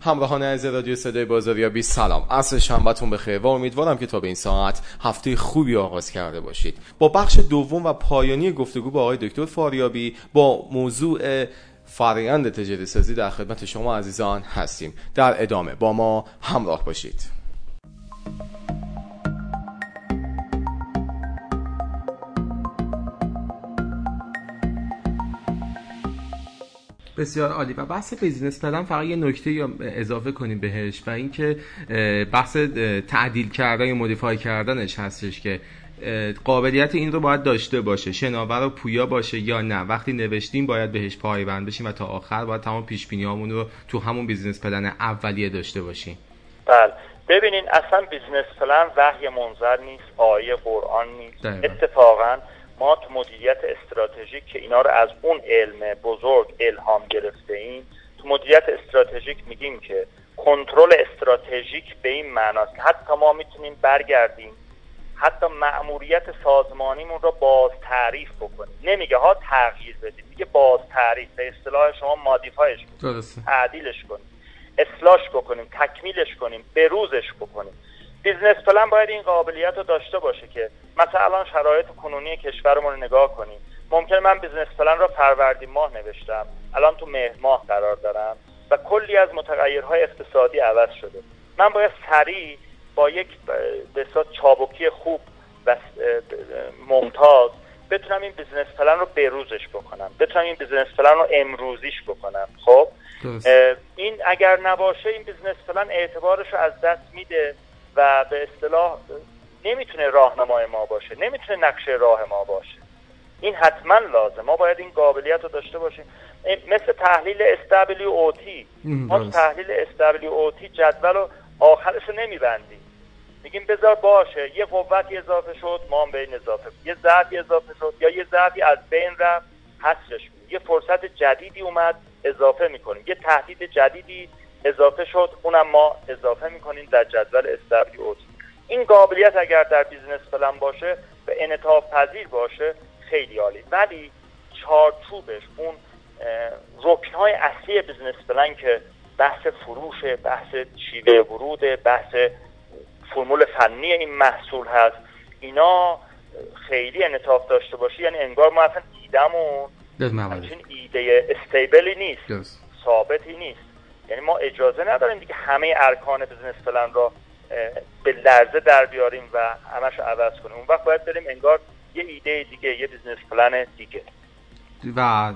همراهان از رادیو صدای بازاریابی سلام. عصر شنبهتون بخیر و امیدوارم که تا به این ساعت هفته خوبی آغاز کرده باشید. با بخش دوم و پایانی گفتگو با آقای دکتر فاریابی با موضوع فرایند تجاری سازی در خدمت شما عزیزان هستیم. در ادامه با ما همراه باشید. بسیار عالی. و بحث business plan فقط یه نکته یا اضافه کنیم بهش و اینکه بحث تعدیل کردن یا modify کردنش هستش که قابلیت این رو باید داشته باشه. شناور و پویا باشه یا نه. وقتی نوشتیم باید بهش پایبند بشیم و تا آخر باید تمام پیش بینی رو تو همون business plan اولیه داشته باشیم. بله. ببینین اصلا business plan وحی منزل نیست آیه قرآن نیست. اتفاقا ما تو مدیریت استراتژیک که اینا رو از اون علم بزرگ الهام گرفته ایم تو مدیریت استراتژیک میگیم که کنترل استراتژیک به این معناست که حتی ما می‌تونیم برگردیم حتی مأموریت سازمانیمون رو باز تعریف بکنیم. نمیگه ها تغییر بدیم میگه باز تعریف به اصطلاح شما مادیفایش کنیم تعدیلش کنیم اصلاش بکنیم تکمیلش کنیم بروزش بکنیم. business plan باید این قابلیت رو داشته باشه که مثلا الان شرایط کنونی کشورمون رو نگاه کنیم. ممکنه من business plan رو فروردین ماه نوشتم. الان تو مهر ماه قرار دارم و کلی از متغیرهای اقتصادی عوض شده. من باید سریع با یک به چابکی خوب و ممتاز بتونم این business plan رو بروزش بکنم. بتونم این business plan رو امروزیش بکنم. خب؟ این اگر نباشه این business plan اعتبارش رو از دست میده. و به اصطلاح نمی‌تونه راهنمای ما باشه نمی‌تونه نقشه راه ما باشه. این حتما لازم ما باید این قابلیت رو داشته باشیم. مثل تحلیل SWOT ما تحلیل SWOT جدول رو آخرش رو نمیبندیم. میگیم بذار باشه. یه قوتی اضافه شد ما هم بین اضافه. یه ضعفی اضافه شد یا یه ضعفی از بین رفت حسش یه فرصت جدیدی اومد اضافه می‌کنیم. یه تهدید جدیدی اضافه شد. اونم ما اضافه می‌کنیم در جدول SWOT این قابلیت اگر در business plan باشه و انعطاف پذیر باشه خیلی عالی. ولی چارچوبش اون های اصلی business plan که بحث فروش بحث شیوه ورود بحث فرمول فنی این محصول هست اینا خیلی انعطاف داشته باشه. یعنی انگار ما اصلا ایدمون همچین ایده stable ی نیست. ثابتی نیست. یعنی ما اجازه نداریم دیگه همه ارکان business plan را به لرزه در بیاریم و همش عوض کنیم. اون وقت باید بریم انگار یه ایده دیگه یه business plan دیگه. و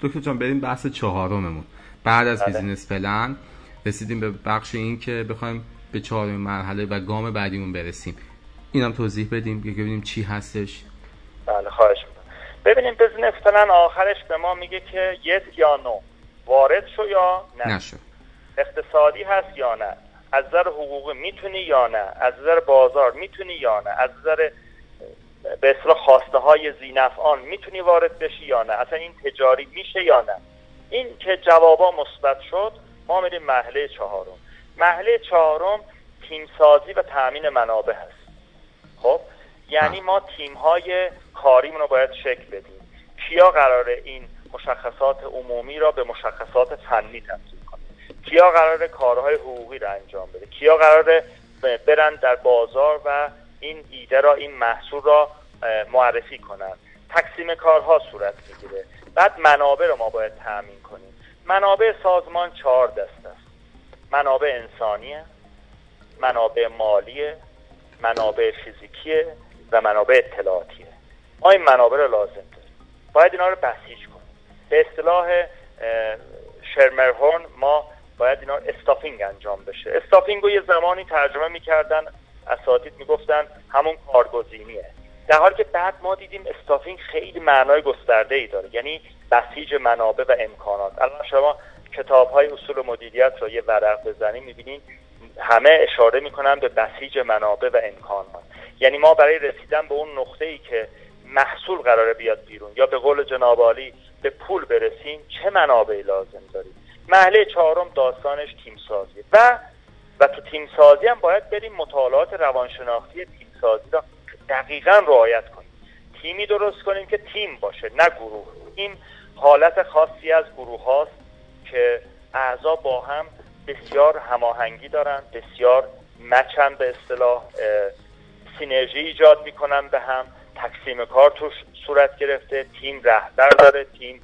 دکتر جان بریم بحث چهارممون. بعد از بله. بیزنس پلن رسیدیم به بخش این که بخوایم به چهارم مرحله و گام بعدیمون برسیم. اینم توضیح بدیم که ببینیم چی هستش. بله خواهش می‌کنم. ببینیم business plan آخرش به ما میگه که yes یا no وارد شو یا نه؟ نشو. اقتصادی هست یا نه؟ از نظر حقوقی می‌تونی یا نه؟ از نظر بازار می‌تونی یا نه؟ از نظر به اصطلاح خواسته های ذینفعان می‌تونی وارد بشی یا نه؟ اصلا این تجاری میشه یا نه؟ این که جوابا مثبت شد ما میریم مرحله چهارم. مرحله چهارم تیم سازی و تامین منابع هست. خب؟ یعنی ما تیم های کاریمون رو باید شکل بدیم. کیا قراره این مشخصات عمومی را به مشخصات فنی تبدیل کیا قرار کارهای حقوقی رو انجام بده؟ کیا قرار برن در بازار و این ایده را این محصول را معرفی کنن؟ تقسیم کارها صورت می‌گیره. بعد منابع رو ما باید تأمین کنیم. منابع سازمان چهار دست است. منابع انسانیه منابع مالیه منابع فیزیکیه و منابع اطلاعاتیه. ما این منابع رو لازم داریم. باید اینا رو بسیج کنیم. به اصطلاح شرمرهورن ما باید اینا استافینگ انجام بشه. استافینگ رو یه زمانی ترجمه می‌کردن اساتید می‌گفتن همون کارگزینیه. در حالی که بعد ما دیدیم استافینگ خیلی معنای گسترده ای داره یعنی بسیج منابع و امکانات. الان شما کتاب های اصول مدیریت رو یه ورق بزنید می‌بینید همه اشاره می‌کنن به بسیج منابع و امکانات. یعنی ما برای رسیدن به اون نقطه ای که محصول قراره بیاد بیرون یا به قول جناب به پول برسیم چه منابعی لازم داریم؟ محله چهارم داستانش تیم سازی و و تو تیم سازی هم باید بریم مطالعات روانشناختی تیم سازی را دقیقا رعایت کنیم. تیمی درست کنیم که تیم باشه نه گروه. این حالت خاصی از گروه هاست که اعضا با هم بسیار هماهنگی دارن بسیار مچن به اصطلاح سینرژی ایجاد می‌کنن به هم. تقسیم کار توش صورت گرفته تیم رهبر داره تیم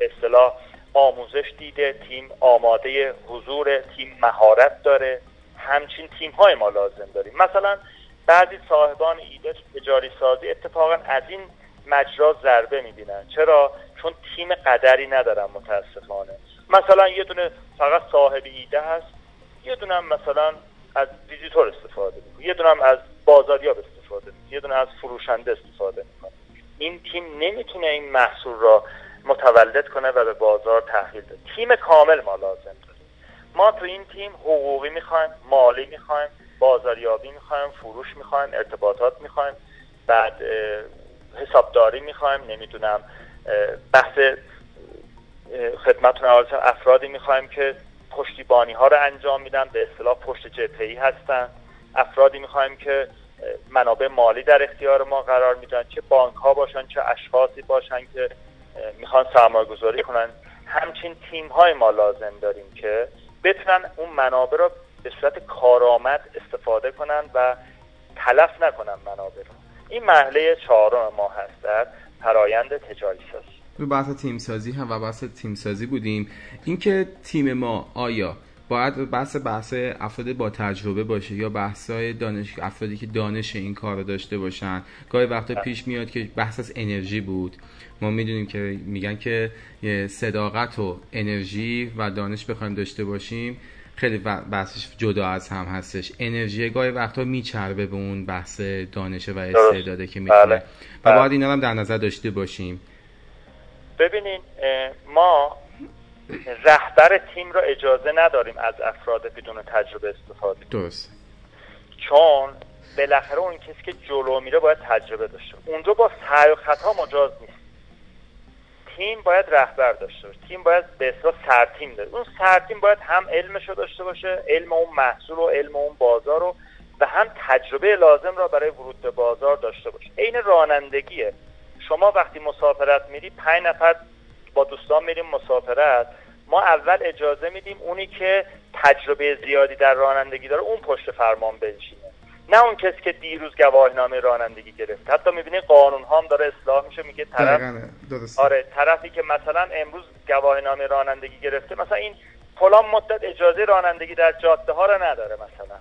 اصطلاح آموزش دیده تیم آماده حضور تیم مهارت داره. همچین تیم های ما لازم داریم. مثلا بعضی صاحبان ایده تجاری سازی اتفاقا از این مجرا ضربه می‌بینن. چرا؟ چون تیم قدری ندارن متاسفانه. مثلا یه دونه فقط صاحب ایده هست. یه دونه مثلا از ویزیتور استفاده می‌کنه. یه دونه از بازاریاب استفاده می‌کنه. یه دونه از فروشنده استفاده می‌کنه. این تیم نمی‌تونه این محصول را متولد کنه و به بازار تحویل بده. تیم کامل ما لازم داریم ما تو این تیم حقوقی می‌خوایم مالی می‌خوایم بازاریابی می‌خوایم فروش می‌خوایم ارتباطات می‌خوایم بعد حسابداری می‌خوایم نمی‌دونم بحث خدمتتون افرادی می‌خوایم که پشتیبانی ها رو انجام میدن به اصطلاح پشت جپهی هستن. افرادی می‌خوایم که منابع مالی در اختیار ما قرار میدن چه بانک ها باشن چه اشخاصی باشن که می‌خوان سرمایه گذاری کنن. همچین تیم های ما لازم داریم که بتونن اون منابع رو به صورت کارآمد استفاده کنن و تلف نکنن منابع رو. این محله چهارم ما هست در فرایند تجاری سازی. رو بحث تیم سازی هم و بحث تیم سازی بودیم. اینکه تیم ما آیا باید بحث بحث افراد با تجربه باشه یا بحثای دانش افرادی که دانش این کار رو داشته باشن. گاهی وقتا پیش میاد که بحث از انرژی بود. ما می‌دونیم که میگن که صداقت و انرژی و دانش بخوایم داشته باشیم خیلی بحثش جدا از هم هستش. انرژی گاهی وقتا میچربه به اون بحث دانش و استعداده که می‌تونه. بله. و باید اینا هم در نظر داشته باشیم. ببینین ما رهبر تیم را اجازه نداریم از افراد بدون تجربه استفاده درست. چون بالاخره اون کسی که جلو میره باید تجربه داشته اونجا با سعی و خطا مجاز نیست. تیم باید رهبر داشته باشه. تیم باید به اصطلاح سرتیم داره. اون سرتیم باید هم علمش رو داشته باشه علم اون محصول و علم اون بازار رو و هم تجربه لازم را برای ورود به بازار داشته باشه. عین رانندگیه. شما وقتی مسافرت میری پنج نفر با دوستان میریم مسافرت ما اول اجازه میدیم اونی که تجربه زیادی در رانندگی داره اون پشت فرمان بنشینه. نه اون کسی که دیروز گواهینامه رانندگی گرفت. حتی می‌بینی قانون هم داره اصلاح میشه میگه طرف آره طرفی که مثلا امروز گواهینامه رانندگی گرفته مثلا این فلان مدت اجازه رانندگی در جاده ها رو نداره مثلا.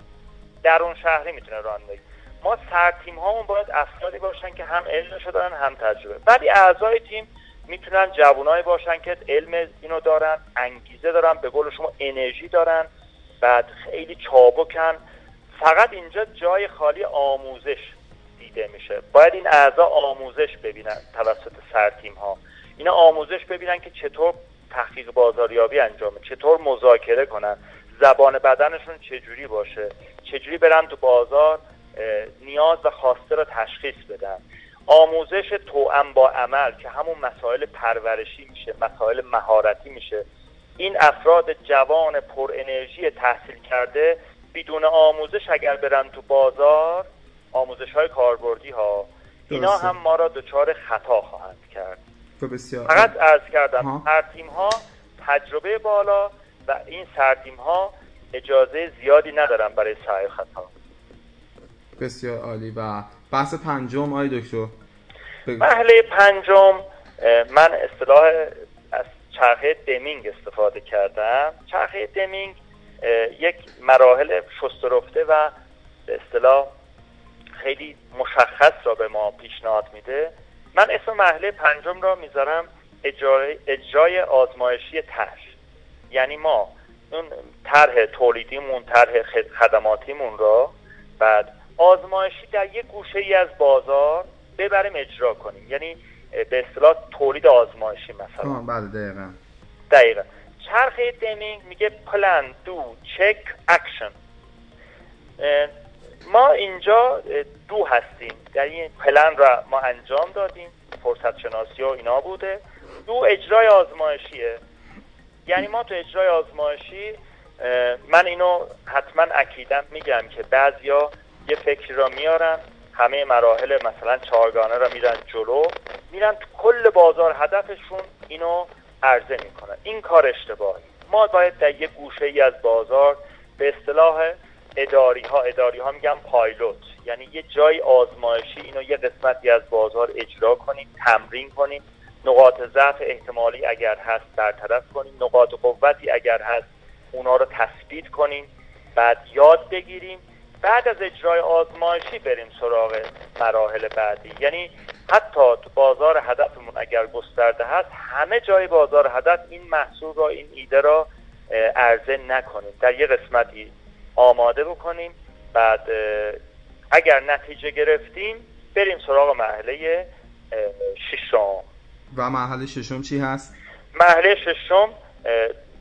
در اون شهری می‌تونه رانندگی ما سرتیم هامون باید افرادی باشن که هم علمشو دارن هم تجربه. بعدی اعضای تیم می‌تونن جوانایی باشن که علم اینو دارن انگیزه دارن به قول شما انرژی دارن. بعد خیلی چابکن. فقط اینجا جای خالی آموزش دیده میشه. باید این اعضا آموزش ببینن توسط سرتیم ها. اینا آموزش ببینن که چطور تحقیق بازاریابی انجامه چطور مذاکره کنن زبان بدنشون چجوری باشه چجوری برن تو بازار نیاز و خواسته رو تشخیص بدن. آموزش توأم با عمل که همون مسائل پرورشی میشه مسائل مهارتی میشه. این افراد جوان پر انرژی تحصیل کرده بدون آموزش اگر برن تو بازار آموزش های کاربردی ها اینا هم ما را دچار خطا خواهند کرد. بسیار. فقط ارز کردم سرتیم ها تجربه بالا و این سرتیم ها اجازه زیادی ندارن برای سعی خطا. بسیار عالی. و بحث پنجم آی دکتر. محله پنجم من اصطلاح از چرخه دمینگ استفاده کردم. چرخه دمینگ یک مراحل شسترفته و به اصطلاح خیلی مشخص را به ما پیشنهاد میده. من اسم محله پنجم را می‌ذارم اجرای, اجرای آزمایشی طرح. یعنی ما اون طرح تولیدیمون طرح خدماتیمون را بعد آزمایشی در یک گوشه ای از بازار ببریم اجرا کنیم. یعنی به اصطلاح تولید آزمایشی مثلا. بله دقیقا. دقیقا. چرخه دمینگ میگه plan do check action. ما اینجا do هستیم. در این پلن را ما انجام دادیم. فرصت شناسی و اینا بوده. do اجرای آزمایشیه. یعنی ما تو اجرای آزمایشی من اینو حتما اکیدم میگم که بعضیا یه فکری را میارن. همه مراحل مثلا چهارگانه را میرن جلو میرن تو کل بازار هدفشون اینو عرضه می‌کنن این کار اشتباهی. ما باید در یک گوشه ای از بازار به اصطلاح اداری ها اداری ها میگن پایلوت یعنی یه جای آزمایشی اینو یه قسمتی از بازار اجرا کنیم تمرین کنیم. نقاط ضعف احتمالی اگر هست برطرف کنیم. نقاط قوتی اگر هست اونا رو تثبیت کنیم. بعد یاد بگیریم. بعد از اجرای آزمایشی بریم سراغ مراحل بعدی. یعنی حتی تو بازار هدفمون اگر گسترده هست همه جای بازار هدف این محصول را این ایده را عرضه نکنیم. در یه قسمتی آماده بکنیم. بعد اگر نتیجه گرفتیم بریم سراغ مرحله ششم. و مرحله ششم چی هست؟ مرحله ششم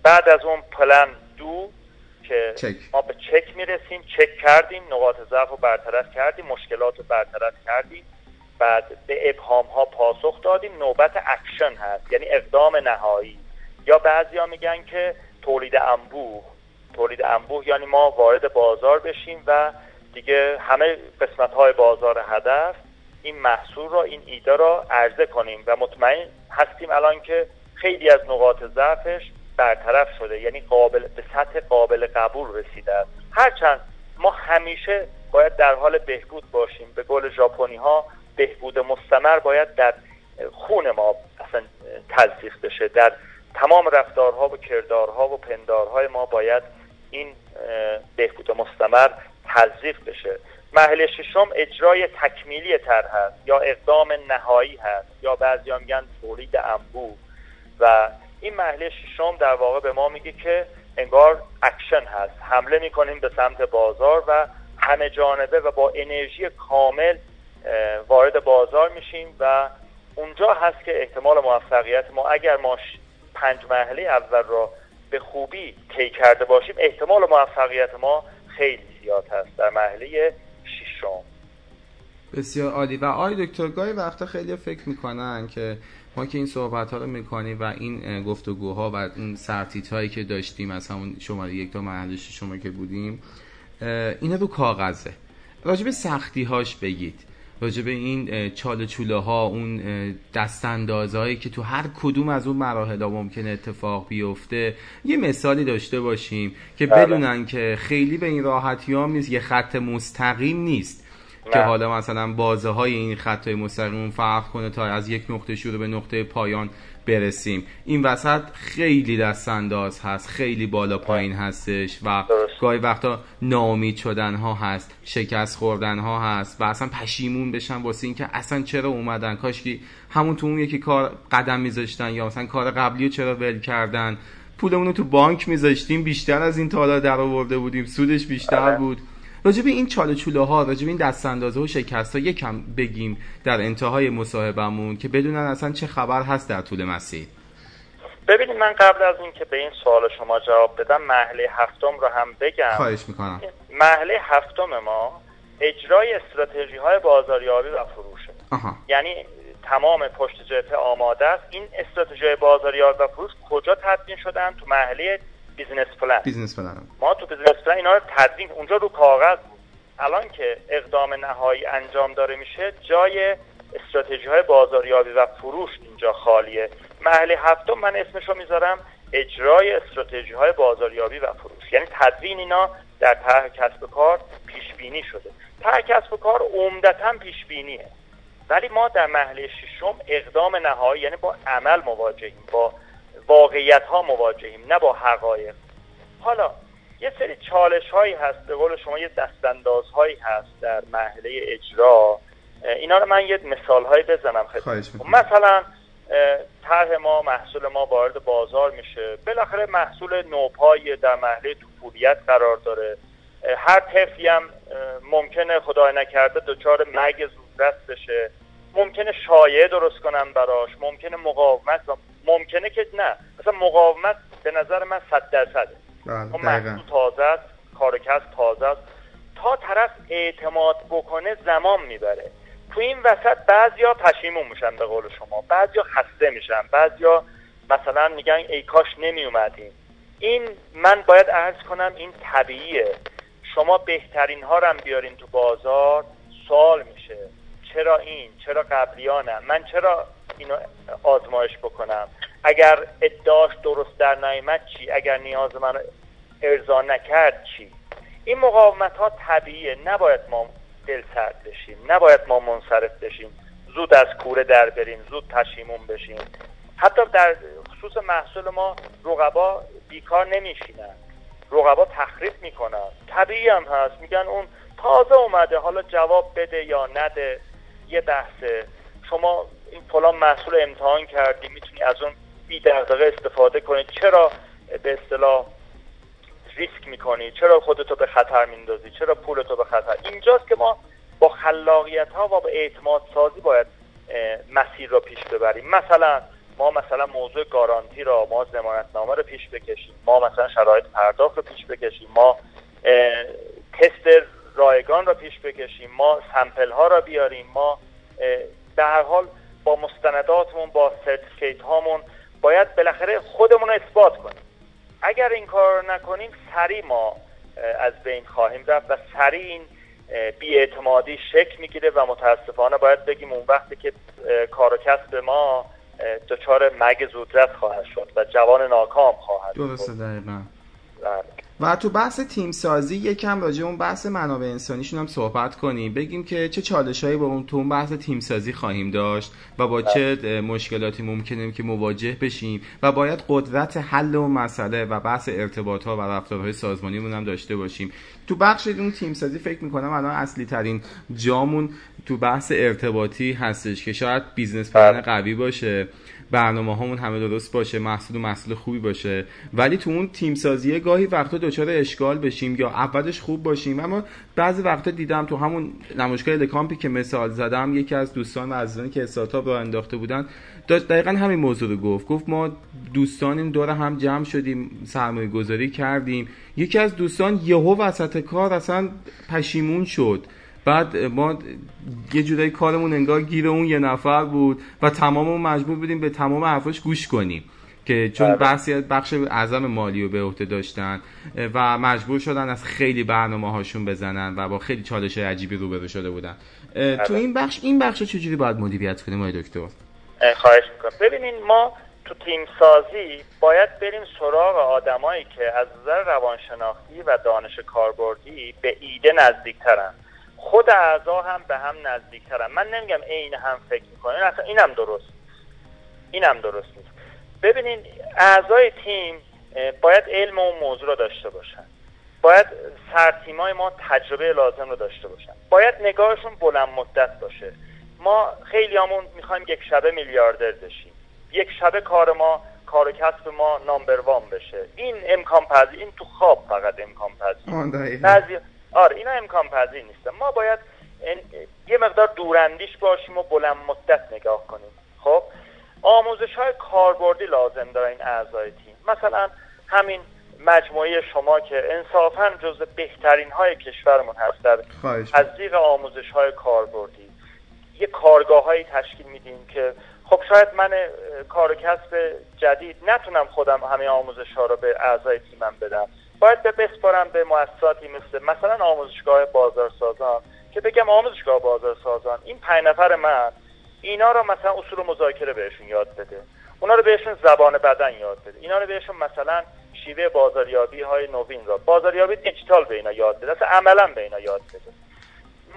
بعد از اون plan do که چک. ما به چک می‌رسیم. چک کردیم. نقاط ضعف رو برطرف کردیم. مشکلات رو برطرف کردیم. بعد به ابهام ها پاسخ دادیم. نوبت اکشن هست. یعنی اقدام نهایی. یا بعضیا میگن که تولید انبوه. تولید انبوه یعنی ما وارد بازار بشیم و دیگه همه قسمت های بازار هدف این محصول را این ایده را عرضه کنیم. و مطمئن هستیم الان که خیلی از نقاط ضعفش برطرف شده یعنی قابل به سطح قابل قبول رسیده است. هرچند ما همیشه باید در حال بهبود باشیم. به قول ژاپنی ها بهبود مستمر باید در خون ما اصلا تزریق بشه. در تمام رفتارها و کردارها و پندارهای ما باید این بهبود مستمر تزریق بشه. مرحله ششم اجرای تکمیلی تر هست یا اقدام نهایی هست یا بعضی میگن تولید انبوه و این مرحله ششم در واقع به ما میگه که انگار اکشن هست. حمله می‌کنیم به سمت بازار و همه جانبه و با انرژی کامل وارد بازار میشیم و اونجا هست که احتمال موفقیت ما. اگر ما پنج مرحله اول را به خوبی طی کرده باشیم احتمال موفقیت ما خیلی زیاد هست در مرحله ششم. بسیار عالی. و آقای دکتر گاهی وقتا خیلی فکر می‌کنن که ما که این صحبت ها رو می‌کنیم و این گفتگوها و این سرتیت هایی که داشتیم از همون شماره یک تا مرحله شما که بودیم اینا رو کاغذه. راجب سختی هاش بگید. راجب این چاله چوله ها اون دستاندازهایی که تو هر کدوم از اون مراحل ها ممکنه اتفاق بیفته. یه مثالی داشته باشیم که بله. بدونن که خیلی به این راحتی هم نیست یه خط مستقیم نیست. که حالا مثلا بازه های این خط مستقیم فرق کنه تا از یک نقطه شروع به نقطه پایان برسیم. این وسط خیلی دستانداز هست خیلی بالا پایین هستش و گاهی وقتا نامید شدن ها هست شکست خوردن ها هست و اصلا پشیمون بشن واسه اینکه اصلا چرا اومدن. کاش که همون تو اون یکی کار قدم میذاشتن یا مثلا کار قبلی رو چرا ول کردن. پولمون رو تو بانک میذاشتیم بیشتر از این تالا در آورده بودیم. سودش بیشتر آره. بود. راجب این چاله چوله ها راجب این دست اندازه و شکست ها یکم بگیم در انتهای مصاحبمون که بدونن اصلا چه خبر هست در طول مسیر. ببینید من قبل از اینکه به این سوال شما جواب بدم محله هفتم رو هم بگم. خواهش می‌کنم. محله هفتم ما اجرای استراتژی های بازاریابی و فروشه یعنی تمام پشت جبهه آماده است. این استراتژی بازاریابی و فروش کجا تدوین شدن؟ تو مرحله business plan business plan ما تو business plan اینا رو تدوین اونجا رو کاغذ بود الان که اقدام نهایی انجام داره میشه جای استراتژی های بازاریابی و فروش اینجا خالیه. مرحله هفتم من اسمشو می‌ذارم اجرای استراتژی های بازاریابی و فروش. یعنی تدوین اینا در طرح کسب کار پیش بینی شده. طرح کسب و کار عمدتا پیش بینیه ولی ما در محله ششم اقدام نهایی یعنی با عمل مواجهیم با واقعیت ها مواجهیم نه با حقایق. حالا یه سری چالش هایی هست به قول شما یه دستانداز هایی هست در محله اجرا. اینا رو من یه مثال هایی بزنم خدمتتون مثلا طرح ما محصول ما وارد بازار میشه. بالاخره محصول نوپای در محله طفولیت قرار داره. هر طفلی هم ممکنه خدای نکرده دچار مگ زودرس بشه. ممکنه شایعه درست کنن براش. ممکنه مقاومت ممکنه که نه. مثلا مقاومت به نظر من صد درصده. بله، اون محصول تازه است کار کسب تازه است. تا طرف اعتماد بکنه زمان می‌بره. تو این وسط بعضیا پشیمون میشن به قول شما. بعضیا خسته میشن. بعضیا مثلا میگن ای کاش نمی اومدیم این من باید عرض کنم این طبیعیه. شما بهترین ها رو بیارین تو بازار سوال میشه. چرا این؟ چرا قبلیانم من چرا اینو آزمایش بکنم. اگر ادعاش درست در نیامد چی؟ اگر نیاز من ارضا نکرد چی؟ این مقاومت ها طبیعیه. نباید ما دل سرد بشیم. نباید ما منصرف بشیم. زود از کوره در بریم. زود پشیمون بشیم. حتی در خصوص محصول ما رقبا بیکار نمیشینن. رقبا تخریب می‌کنن. طبیعی هم هست. میگن اون تازه اومده. حالا جواب بده یا نده. یه بحثه. شما این فلان محصول امتحان کردی می‌تونی از اون بی دغدغه استفاده کنی. چرا به اصطلاح ریسک می‌کنی؟ چرا خودتو به خطر میندازی؟ چرا پولتو به خطر؟ اینجاست که ما با خلاقیت ها و با اعتماد سازی باید مسیر رو پیش ببریم. مثلا ما مثلا موضوع گارانتی را ما نامه رو پیش بکشیم. ما مثلا شرایط پرداخت رو پیش بکشیم. ما تست رایگان رو پیش بکشیم. ما sample ها را بیاریم. ما هر حال با مستنداتمون با certificate هامون باید بالاخره خودمون رو اثبات کنیم. اگر این کار رو نکنیم سریع ما از بین خواهیم رفت و سریع این بیاعتمادی شکل می‌گیره و متاسفانه باید بگیم اون وقتی که کار و کسب ما دچار مگ زودرس خواهد شد و جوان ناکام خواهد شد. درسته دقیقا. بله. و تو بحث تیم سازی یکم راجع اون بحث منابع انسانیشون هم صحبت کنیم بگیم که چه چالش هایی با اون تو اون بحث تیم سازی خواهیم داشت و با چه بله. مشکلاتی ممکنه که مواجه بشیم و باید قدرت حل اون مسئله و بحث ارتباط ها و رفتارهای سازمانی هم داشته باشیم تو بخش اون تیم سازی فکر می‌کنم الان اصلی ترین جامون تو بحث ارتباطی هستش که شاید business plan بله. قوی باشه برنامه هامون همه درست باشه محصول و محصول خوبی باشه. ولی تو اون تیم سازی گاهی وقتا دچار اشکال بشیم یا اولش خوب باشیم. اما بعضی وقتا دیدم تو همون نمایشگاه الکامپی که مثال زدم یکی از دوستان و عزیزانی که استارتاپ رو انداخته بودن دقیقا همین موضوع رو گفت. گفت ما دوستان دور هم جمع شدیم سرمایه گذاری کردیم. یکی از دوستان یهو وسط کار اصلا پشیمون شد. بعد ما یه جورایی کارمون انگار گیر اون یه نفر بود و تمام مجبور بودیم به تمام حرفاش گوش کنیم که چون بله. بحثی بخش اعظم مالی رو به عهده داشتن و مجبور شدن از خیلی برنامه هاشون بزنن و با خیلی چالش عجیبی روبرو شده بودن تو بله. این بخش این بخش چجوری باید مدیریت کنیم آقای دکتر خواهش می‌کنم ببینین ما تو تیم سازی باید بریم سراغ آدمایی که از نظر روانشناختی و دانش کاربردی به ایده نزدیکترن خود اعضا هم به هم نزدیکترن. من نمیگم عین هم فکر می‌کنن. اصلا اینم درست. اینم درست نیست. ببینین اعضای تیم باید علم اون موضوع رو داشته باشن. باید سرتیمای ما تجربه لازم رو داشته باشن. باید نگاهشون بلند مدت باشه. ما خیلی همون می‌خوایم یک شبه میلیاردر بشیم. یک شبه کار ما کار کسب ما نامبر وان بشه. این امکان پذیر این تو خواب فقط امکان پذیر آره اینا امکان پذیر نیست ما باید یه مقدار دوراندیش باشیم و بلند مدت نگاه کنیم. خب؟ آموزش های کاربردی لازم داره این اعضای تیم. مثلا همین مجموعه شما که انصافا جز بهترین های کشورمون هست در از زیر آموزش های کاربردی. یه کارگاه هایی تشکیل میدیم که خب شاید من کار و کسب جدید نتونم خودم همه آموزش ها رو به اعضای تیمم بدم. باید به بسپارم به مؤسساتی مثل مثلا آموزشگاه بازارسازان که بگم آموزشگاه بازارسازان این پنج نفر من اینا رو مثلا اصول مذاکره بهشون یاد بده. اونا رو بهشون زبان بدن یاد بده. اینا رو بهشون مثلا شیوه بازاریابی های نوین را بازاریابی دیجیتال به اینا یاد بده اصلا عملا به اینا یاد بده.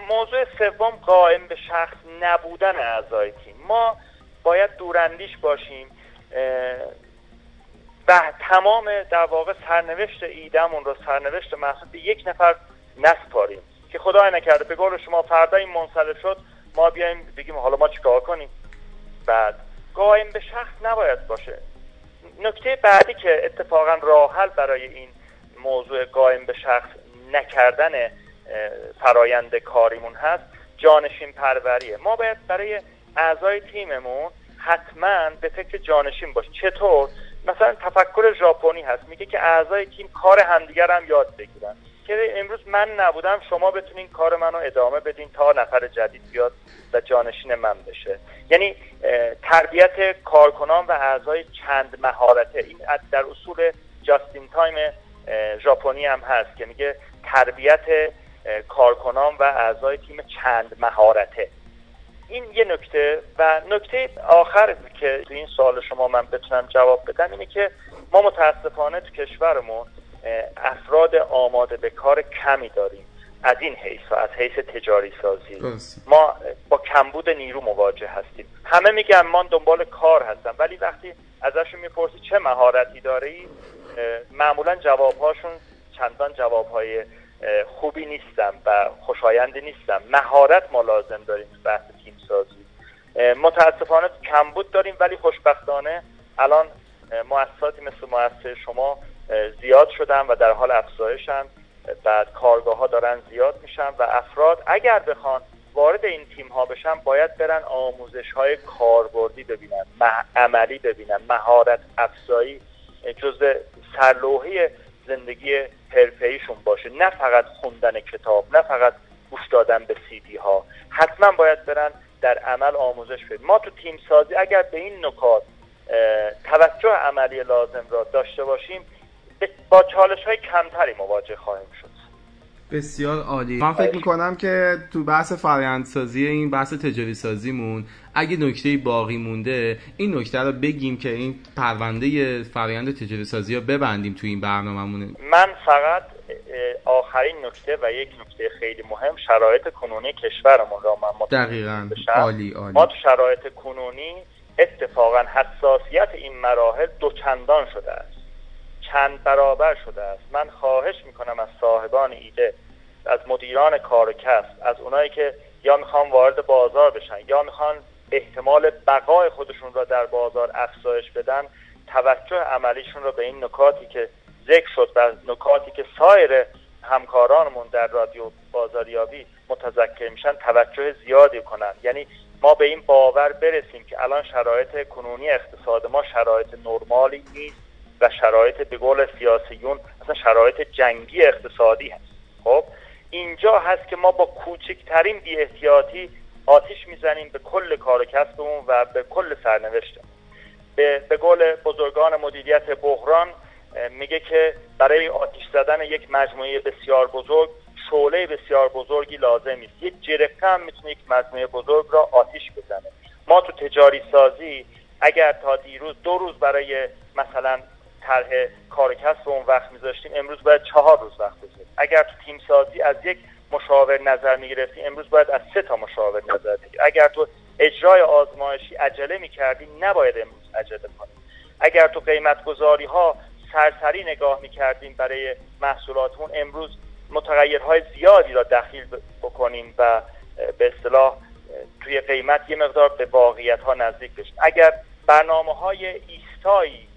موضوع سوم قائم به شخص نبودن اعضای تیم. ما باید دوراندیش باشیم و تمام در واقع سرنوشت ایدمون رو سرنوشت به یک نفر نسپاریم که خدای نکرده. به قول شما فردا این منصرف شد ما بیایم بگیم حالا ما چیکار کنیم؟ بعد قائم به شخص نباید باشه. نکته بعدی که اتفاقا راحل برای این موضوع قائم به شخص نکردن فرایند کاریمون هست جانشین پروریه. ما باید برای اعضای تیممون حتما به فکر جانشین باش. چطور؟ مثلا تفکر ژاپنی هست میگه که اعضای تیم کار همدیگر هم یاد بگیرن. که امروز من نبودم شما بتونین کار منو ادامه بدین تا نفر جدید بیاد و جانشین من بشه. یعنی تربیت کارکنان و اعضای چند مهارته. این در اصول جاستین تایم ژاپنی هم هست که میگه تربیت کارکنان و اعضای تیم چند مهارته. این یه نکته و نکته آخر که تو این سوال شما من بتونم جواب بدم اینه که ما متاسفانه تو کشورمون افراد آماده به کار کمی داریم. از این حیث و از حیث تجاری سازی. ما با کمبود نیرو مواجه هستیم. همه میگن من دنبال کار هستم ولی وقتی ازشون می‌پرسی چه مهارتی داری معمولا جوابهاشون چندان جوابهای خوبی نیستن و خوشایندی نیستن. مهارت ما لازم داریم بحث تیم سازی متاسفانه کمبود داریم ولی خوشبختانه الان مؤسساتی مثل مؤسسه شما زیاد شدن و در حال افزایشن بعد کارگاه ها دارن زیاد میشن و افراد اگر بخوان وارد این تیم ها بشن باید برن آموزش های کاربردی ببینن عملی ببینن مهارت افزایی جز سرلوحه زندگی حرفه‌ایشون باشه. نه فقط خوندن کتاب نه فقط گوش دادن به سیدی ها. حتما باید برن در عمل آموزش بدیم. ما تو تیم سازی اگر به این نکات توجه عملی لازم را داشته باشیم با چالش های کمتری مواجه خواهیم شد. بسیار عالی. من فکر می‌کنم که تو بحث فرآیندسازی این بحث تجاری سازیمون اگه نکته باقی مونده این نکته رو بگیم که این پرونده فرآیند تجاری سازی رو ببندیم تو این برنامه‌مونه. من فقط آخرین نکته و یک نکته خیلی مهم شرایط کنونی کشورمون را من دقیقاً. عالی عالی. ما تو شرایط کنونی اتفاقا حساسیت این مراحل دوچندان شده است. چند برابر شده است. من خواهش می‌کنم از صاحبان ایده از مدیران کار و کسب از اونایی که یا می‌خوان وارد بازار بشن یا می‌خوان احتمال بقای خودشون را در بازار افزایش بدن توجه عملیشون رو به این نکاتی که ذکر شد و نکاتی که سایر همکارانمون در رادیو بازاریابی متذکر میشن توجه زیادی کنن. یعنی ما به این باور برسیم که الان شرایط کنونی اقتصاد ما شرایط نرمالی نیست و شرایط به قول سیاسیون اصلا شرایط جنگی اقتصادی هست. خب اینجا هست که ما با کوچکترین بی احتیاطی آتیش می‌زنیم به کل کار کسبمون و به کل سرنوشتمون. به, به قول بزرگان مدیریت بحران میگه که برای آتیش زدن یک مجموعه بسیار بزرگ شعله بسیار بزرگی لازم است یک جرقه هم می‌تونه یک مجموعه بزرگ را آتیش بزنه. ما تو تجاری سازی اگر تا دیروز دو روز برای مثلا طرح کار کسب اون وقت میذاشتیم امروز باید چهار روز وقت بذاریم. اگر تو تیم سازی از یک مشاور نظر می‌گرفتیم امروز باید از سه تا مشاور نظر بگیریم. اگر تو اجرای آزمایشی عجله می‌کردی نباید امروز عجله کنیم. اگر تو قیمت گذاری ها سرسری نگاه می‌کردیم برای محصولاتمون. امروز متغیرهای زیادی را دخیل بکنیم و به اصطلاح توی قیمت یه مقدار به واقعیت ها نزدیک بشیم. اگر برنامه های ایستایی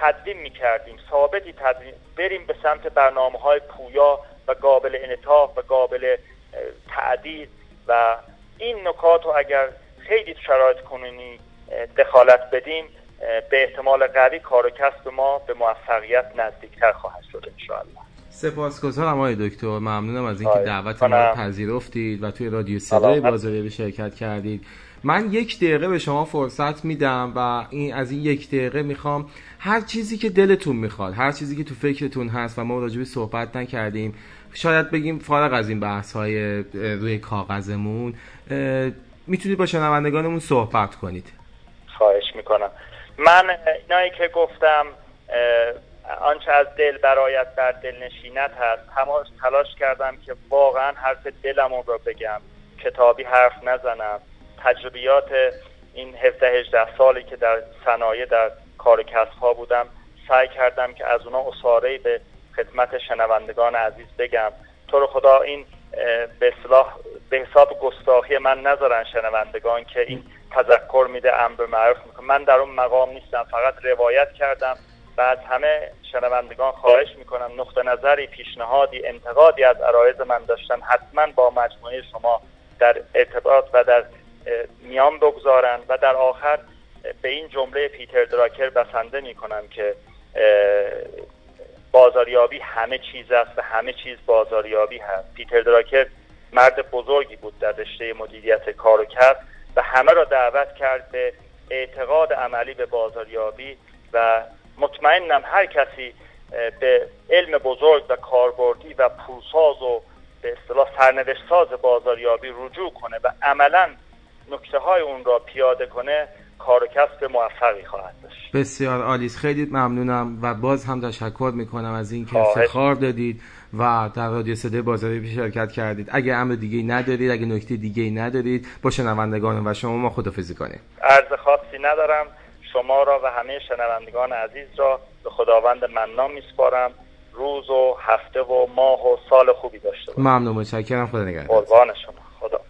تدوین می‌کردیم ثابتی تدوین بریم به سمت برنامه های پویا و قابل انطاف و قابل تعدیل و این نکات رو اگر خیلی شرایط کنونی دخالت بدیم به احتمال قوی کار و کسب ما به موفقیت نزدیکتر خواهد شد انشاءالله. سپاسگزارم آقای دکتر. ممنونم از اینکه دعوت ما رو پذیرفتید و توی رادیو صدای بازاریابی شرکت کردید. من یک دقیقه به شما فرصت میدم و این از این یک دقیقه می‌خوام هر چیزی که دلتون می‌خواد هر چیزی که تو فکرتون هست و ما راجبی صحبت نکردیم شاید بگیم فارغ از این بحث های روی کاغذمون می‌تونید با شنوندگانمون صحبت کنید. خواهش می‌کنم. من اینایی که گفتم آنچه از دل برایت در دل نشینت هست همه تلاش کردم که واقعا حرف دلمون رو بگم کتابی حرف نزنم. تجربیات این 17 18 سالی که در صنایع در کار کسب بودم سعی کردم که از اونا اصاره به خدمت شنوندگان عزیز بگم. تو رو خدا این به به حساب گستاخی من نذارن شنوندگان که این تذکر میده امر معروف می‌کنه. من در اون مقام نیستم فقط روایت کردم. از همه شنوندگان خواهش می‌کنم نقطه نظری پیشنهادی انتقادی از عرایز من داشتن حتما با مجموعه شما در ارتباط و در میان بگذارن. و در آخر به این جمله پیتر دراکر بسنده می‌کنم که بازاریابی همه چیز است و همه چیز بازاریابی هست. پیتر دراکر مرد بزرگی بود در رشته مدیریت کار و کرد و همه را دعوت کرد به اعتقاد عملی به بازاریابی و مطمئنم هر کسی به علم بزرگ و کاربردی و پولساز و به اصطلاح سرنوشت ساز بازاریابی رجوع کنه و عملا نکته های اون را پیاده کنه کار و کسب موفقی خواهد داشت. بسیار عالی خیلی ممنونم و باز هم تشکر می‌کنم از اینکه افتخار دادید. و در رادیو صدای بازاری شرکت کردید. اگه امر دیگه ندارید اگه نکته دیگه ندارید با شنوندگان و شما ما خدافزی کنیم. عرض خاصی ندارم. شما را و همه شنوندگان عزیز را به خداوند منام میسپارم. روز و هفته و ماه و سال خوبی داشته باشید. ممنون متشکرم. خدا نگهدار. قربان شما. خدا.